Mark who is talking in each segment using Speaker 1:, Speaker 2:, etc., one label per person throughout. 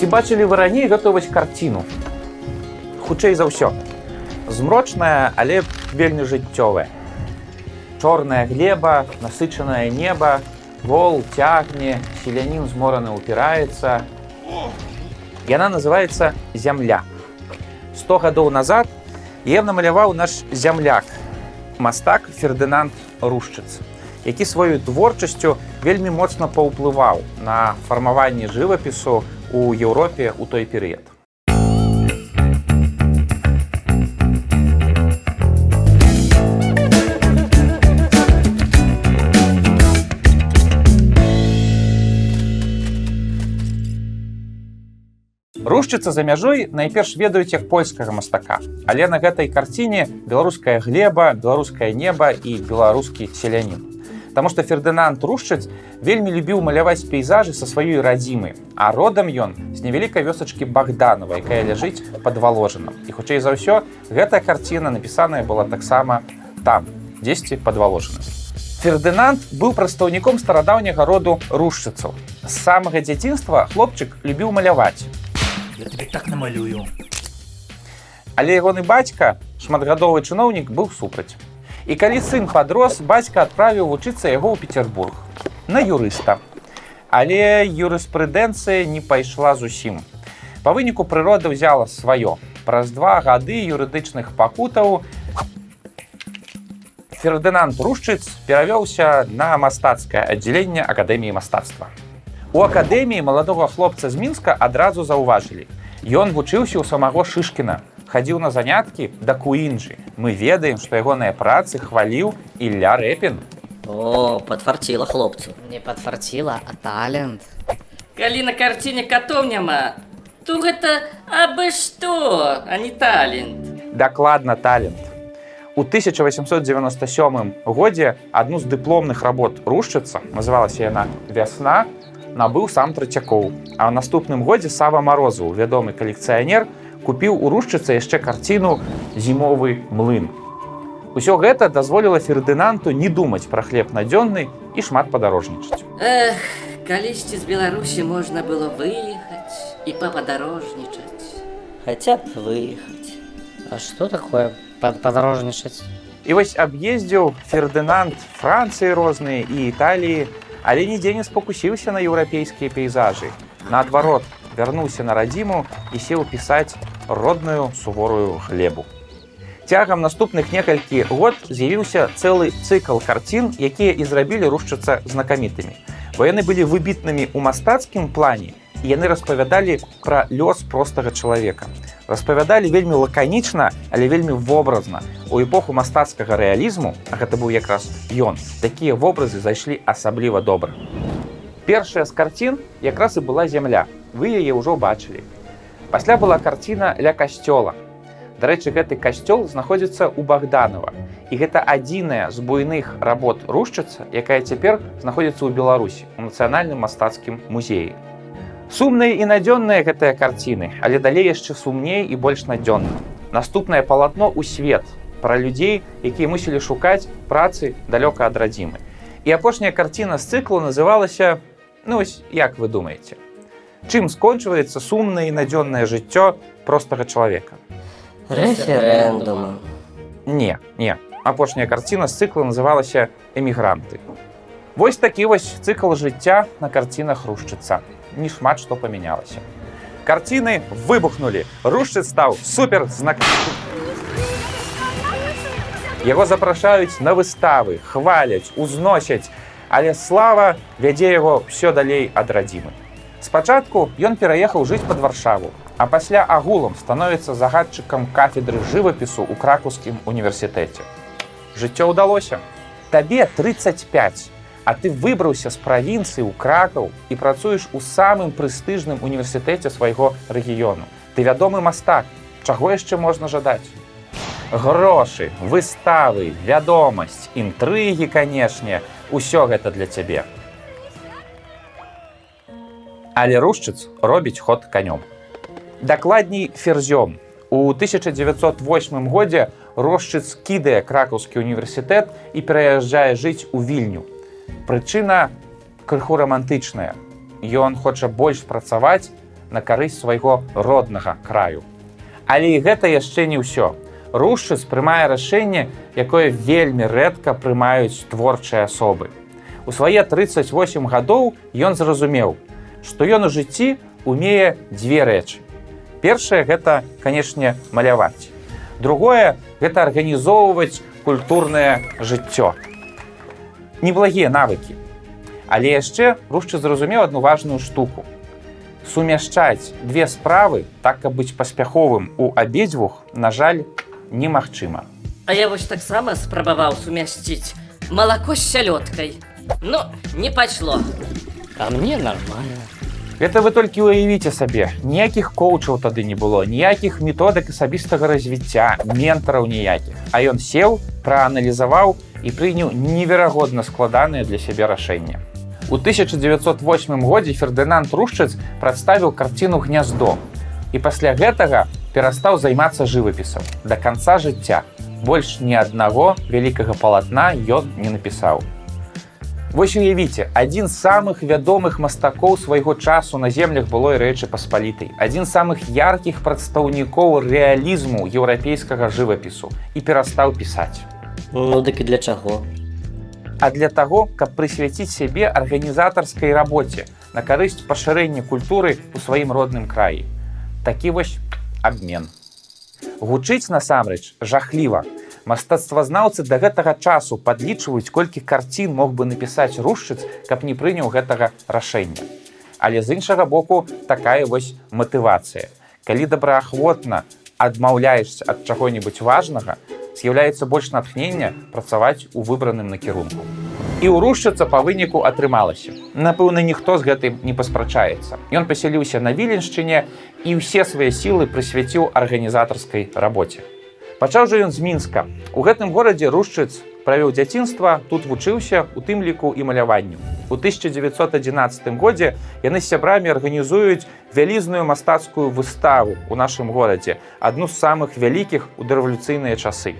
Speaker 1: ці бачылі вы раней вось карціну? Хутчэй за ўсё. Змрочная але вельмі жыццёвая. Чорная глеба насычанае неба вол цягне селянін змораны упіраецца яна называется зямля 100 гадоў назад е намаляваў наш зямляк мастак фердынант рушчыц які сваёй творчасцю вельмі моцна паўплываў на фармаванне жывапісу у Еўропе ў той перыяд Рушчыцца за мяжой найперш ведаюць як польскага мастака. Але на гэтай карціне беларуская глеба, беларускае неба і беларускі селянін. Таму што Фердынант Рушчыц вельмі любіў маляваць пейзажы са сваёй радзімы, а родам ён з невялікай вёсачкі Богданова, якая ляжыць пад валожанам. І хутчэй за ўсё гэтая карціна напісаная была таксама там, дзесьці падваложана. Фердынант быў прадстаўніком старадаўняга роду рушчыцаў. З самага дзяцінства хлопчык любіў маляваць
Speaker 2: Я тебе так намалюю.
Speaker 1: Але ягоны бацька, шматгадовы чыноўнік быў супраць. І калі сын падрос, бацька адправіў вучыцца яго ў Петербург на юрыста. Але юрыспрыдэнцыя не пайшла зусім. Па выніку прырода ўзяла сваё. Праз два гады юрыдычных пакутаў Фердынант Рушчыц перавёўся на мастацкае аддзяленне акадэміі мастацтва. У акадэміі маладога хлопца з мінска адразу заўважылі. Ён вучыўся ў самого шышкіна, хадзіў на заняткі да куінжы. Мы ведаем, што ягоныя працы хваліў Ілля рэпін.
Speaker 3: О, подфартила хлопцу.
Speaker 4: Не падфарціла, а талент.
Speaker 5: Калі на карціне катоў няма, то гэта абы што, а не талент.
Speaker 1: Дакладна талент. У 1897 годзе адну з дыпломных работ рушчыцца называлася яна вясна набыў сам трацякоў. А ў наступным годзе Сава Марозу, вядомы калекцыянер, купіў у рушчыцы яшчэ карціну зімовы млын. Усё гэта дазволіла фердынанту не думаць пра хлеб надзённы і шмат падарожнічаць.
Speaker 5: Эх, калісьці з Беларусі можна было выехаць і пападарожнічаць.
Speaker 3: Хотя бы выехать.
Speaker 4: А што такое пад падарожнічаць?
Speaker 1: І вось аб'ездзіў фердынант Францыі розныя і Італіі, але нідзе не спакусіўся на еўрапейскія пейзажы. Наадварот, вярнуўся на радзіму і сеў пісаць родную суворую глебу. Цягам наступных некалькі год з'явіўся цэлы цыкл карцін, якія і зрабілі рушчыцца знакамітымі. Бо яны былі выбітнымі ў мастацкім плане, яны распавядалі пра лёс простага чалавека. Распавядалі вельмі лаканічна, але вельмі вобразна. У эпоху мастацкага рэалізму, а гэта быў якраз ён, такія вобразы зайшлі асабліва добра. Першая з карцін якраз і была зямля. Вы яе ўжо бачылі. Пасля была карціна ля касцёла. Дарэчы, гэты касцёл знаходзіцца ў Богданова. І гэта адзіная з буйных работ рушчыца, якая цяпер знаходзіцца ў Беларусі у нацыянальным мастацкім музеі. Сумныя і надзённыя гэтыя карціны, але далей яшчэ сумней і больш надзённа. Наступнае палатно ў свет пра людзей, якія мусілі шукаць працы далёка ад радзімы. І апошняя карціна з цыклу называлася ну як вы думаеце. Чым скончваецца сумнае і надзённае жыццё простага чалавека.
Speaker 3: Референдумом.
Speaker 1: Не, не. Апошняя карціна з цыкла называлася эмігранты. Вось такі вось цыкл жыцця на карцінах рушчыца. Не шмат што памянялася. Карціны выбухнулі. Рушчыц стаў супер знак. Яго запрашаюць на выставы, хваляць, узносяць, але слава вядзе яго ўсё далей ад радзімы. Спачатку ён пераехаў жыць пад варшаву, а пасля агулам становіцца загадчыкам кафедры жывапісу ў кракускім універсітэце. Жыццё ўдалося. Табе 35, а ты выбраўся з правінцыі ў кракаў і працуеш у самым прэстыжным універсітэце свайго рэгіёну. Ты вядомы мастак, чаго яшчэ можна жадаць? Грошы, выставы, вядомасць, інтрыгі, канешне, усё гэта для цябе. Але рушчыц робіць ход канём дакладней ферзём. У 1908 годзе Рошчыц кідае кракаўскі універсітэт і пераязджае жыць у вільню. Прычына крыху рамантычная. Ён хоча больш працаваць на карысць свайго роднага краю. Але і гэта яшчэ не ўсё. Рушчыц прымае рашэнне, якое вельмі рэдка прымаюць творчыя асобы. У свае 38 гадоў ён зразумеў, што ён у жыцці умее дзве рэчы. Першае гэта, канешне, маляваць. Другое гэта арганізоўваць культурнае жыццё. Неблагія навыкі. Але яшчэ рушчы зразумеў адну важную штуку. Сумяшчаць две справы, так каб быць паспяховым у абедзвюх, на жаль, немагчыма.
Speaker 5: А я вось таксама спрабаваў сумясціць малако з сялёдкай. Ну, не пайшло.
Speaker 4: А мне нормально.
Speaker 1: Гэта вы толькі ўявіце сабе. Ніякіх коучаў тады не было, ніякіх методык асабістага развіцця, ментараў ніякіх. А ён сеў, прааналізаваў і прыняў неверагодна складаныя для сябе рашэнне. У 1908 годзе Фердынанд Рушчыц прадставіў карціну гняздо. І пасля гэтага перастаў займацца жывапісам да канца жыцця. Больш ні аднаго вялікага палатна ён не напісаў. Вось уявіце, адзін з самых вядомых мастакоў свайго часу на землях былой рэчы паспалітай, адзін з самых яркіх прадстаўнікоў рэалізму еўрапейскага жывапісу і перастаў пісаць.
Speaker 3: Ну дык і для чаго?
Speaker 1: А для таго, каб прысвяціць сябе арганізатарскай рабоце на карысць пашырэння культуры ў сваім родным краі. Такі вось абмен. Гучыць насамрэч жахліва. Мастацтвазнаўцы да гэтага часу падлічваюць, колькі карцін мог бы напісаць рушчыц, каб не прыняў гэтага рашэння. Але з іншага боку такая вось матывацыя. Калі добраахвотна адмаўляешся ад чаго-небудзь важнага, з'яўляецца больш натхнення працаваць у выбраным накірунку. І ў рушчыца па выніку атрымалася. Напэўна, ніхто з гэтым не паспрачаецца. Ён пасяліўся на віленшчыне і ўсе свае сілы прысвяціў арганізатарскай рабоце. Пачаў жа ён з мінска. У гэтым горадзе рушчыц правёў дзяцінства, тут вучыўся у тым ліку і маляванню. У 1911 годзе яны з сябрамі арганізуюць вялізную мастацкую выставу ў нашым горадзе, адну з самых вялікіх у дэрэвалюцыйныя часы.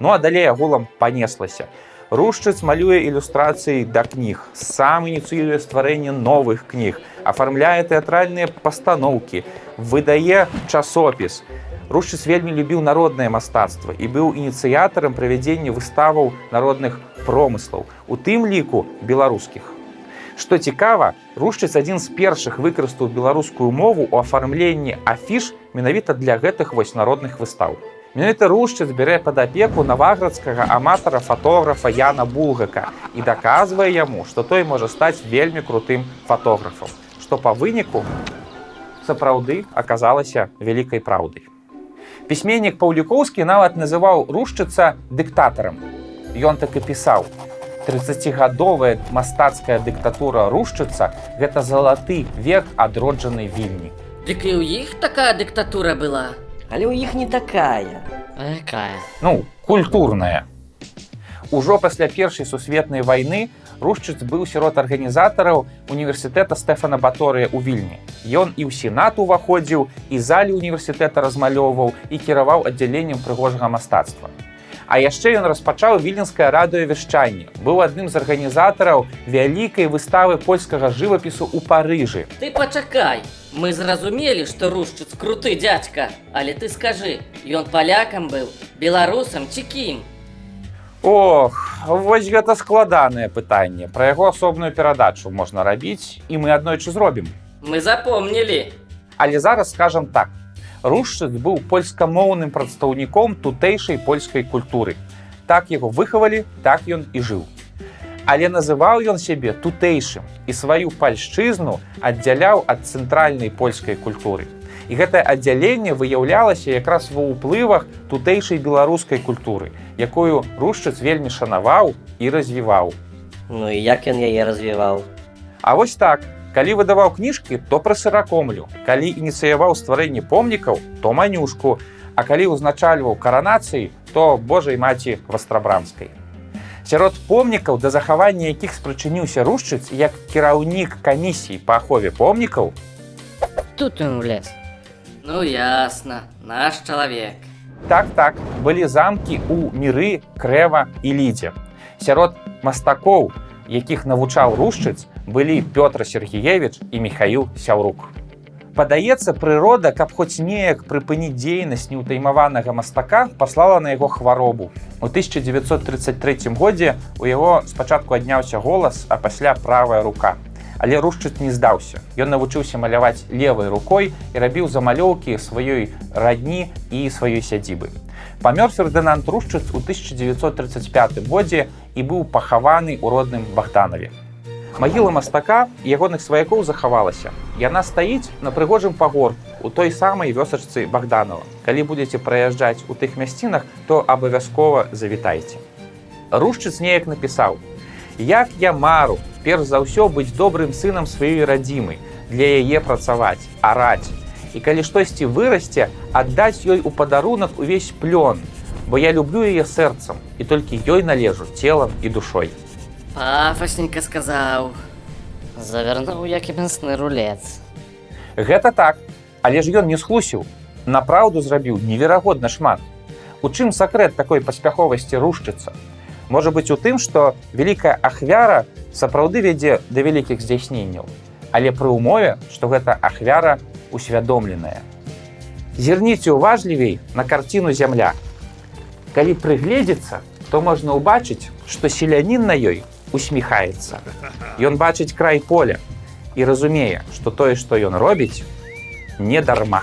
Speaker 1: Ну а далей агулам панеслася. Рушчыц малюе ілюстрацыі да кніг, сам ініцыюе стварэнне новых кніг, афармляе тэатральныя пастаноўкі, выдае часопіс. Рушчыц вельмі любіў народнае мастацтва і быў ініцыятарам правядзення выставаў народных промыслаў, у тым ліку беларускіх. Што цікава, рушчыц адзін з першых выкарыстаў беларускую мову ў афармленні афіш менавіта для гэтых вось народных выстаў. Менавіта рушчыц бярэ пад апеку наваградскага аматара фатографа Яна Булгака і даказвае яму, што той можа стаць вельмі крутым фатографам, што па выніку сапраўды аказалася вялікай праўдай. Пісьменнік Паўлікоўскі нават называў рушчыца дыктатарам. Ён так і пісаў: 30гадовая мастацкая дыктатура рушчыца гэта залаты век адроджанай вільні.
Speaker 5: Дык і ў іх такая дыктатура была.
Speaker 3: Але ў іх не такая.
Speaker 4: А Какая?
Speaker 1: ну культурная ужо пасля першай сусветнай вайны рушчыц быў сярод арганізатараў універсітэта стэфана баторыя ў вільні. Ён і ў сенат уваходзіў і залі універсітэта размалёўваў і кіраваў аддзяленнем прыгожага мастацтва. А яшчэ ён распачаў віленскае радыёвяшчанне. Быў адным з арганізатараў вялікай выставы польскага жывапісу ў парыжы.
Speaker 5: Ты пачакай. Мы зразумелі, што рушчыц круты дзядзька, але ты скажы, ён палякам быў, беларусам ці кім?
Speaker 1: Ох, вось гэта складанае пытанне. Пра яго асобную перадачу можна рабіць і мы аднойчы зробім.
Speaker 5: Мы запомнілі.
Speaker 1: Але зараз скажам так. Рушчыц быў польскамоўным прадстаўніком тутэйшай польскай культуры. Так яго выхавалі, так ён і жыў. Але называў ён сябе тутэйшым і сваю пальшчызну аддзяляў ад цэнтральнай польскай культуры. І гэтае аддзяленне выяўлялася якраз ва ўплывах тутэйшай беларускай культуры, якую рушчыц вельмі шанаваў і развіваў.
Speaker 3: Ну і як ён яе развіваў?
Speaker 1: А вось так, калі выдаваў кніжкі, то пра сыракомлю. Калі ініцыяваў стварэнне помнікаў, то манюшку, А калі ўзначальваў каранацыі, то Божай маці вастрабрамскай. Сярод помнікаў да захавання якіх спрачыніўся рушчыц як кіраўнік камісій па ахове помнікаў,
Speaker 4: Тут он влез.
Speaker 5: Ну ясна, наш чалавек.
Speaker 1: так так былі замкі ў міры, крэва і лідзе. Сярод мастакоў, якіх навучаў рушчыц, былі Пётр Сергеевич і Михаил Сяўрук. Падаецца, прырода, каб хоць неяк прыпыніць дзейнасць неўтаймаванага мастака, паслала на яго хваробу. У 1933 годзе у яго спачатку адняўся голас, а пасля правая рука. Але рушчыц не здаўся. Ён навучыўся маляваць левай рукой і рабіў замалёўкі сваёй радні і сваёй сядзібы. Памёр Фердынанд Рушчыц у 1935 годзе і быў пахаваны ў родным Богданове. Магіла мастака і ягоных сваякоў захавалася. Яна стаіць на прыгожым пагорку у той самай вёсачцы Богданова. Калі будзеце праязджаць у тых мясцінах, то абавязкова завітайце. Рушчыц неяк напісаў: Як я мару, перш за ўсё быць добрым сынам сваёй радзімы, для яе працаваць, араць. І калі штосьці вырасце, аддаць ёй у падарунак увесь плён, бо я люблю яе сэрцам і толькі ёй належу целам і душой.
Speaker 5: Пафасненько сказаў.
Speaker 4: Завернуў як і мясны рулец.
Speaker 1: Гэта так, але ж ён не схлусіў. Напраўду зрабіў неверагодна шмат. У чым сакрэт такой паспяховасці рушчыцца? Можа быць у тым, што вялікая ахвяра сапраўды вядзе да вялікіх здзяйсненняў, але пры ўмове, што гэта ахвяра усвядомленая. Зірніце уважлівей на карціну зямля. Калі прыгледзецца, то можна ўбачыць, што селянін на ёй усміхаецца. Ён бачыць край поля і разумее, што тое, што ён робіць, не дарма.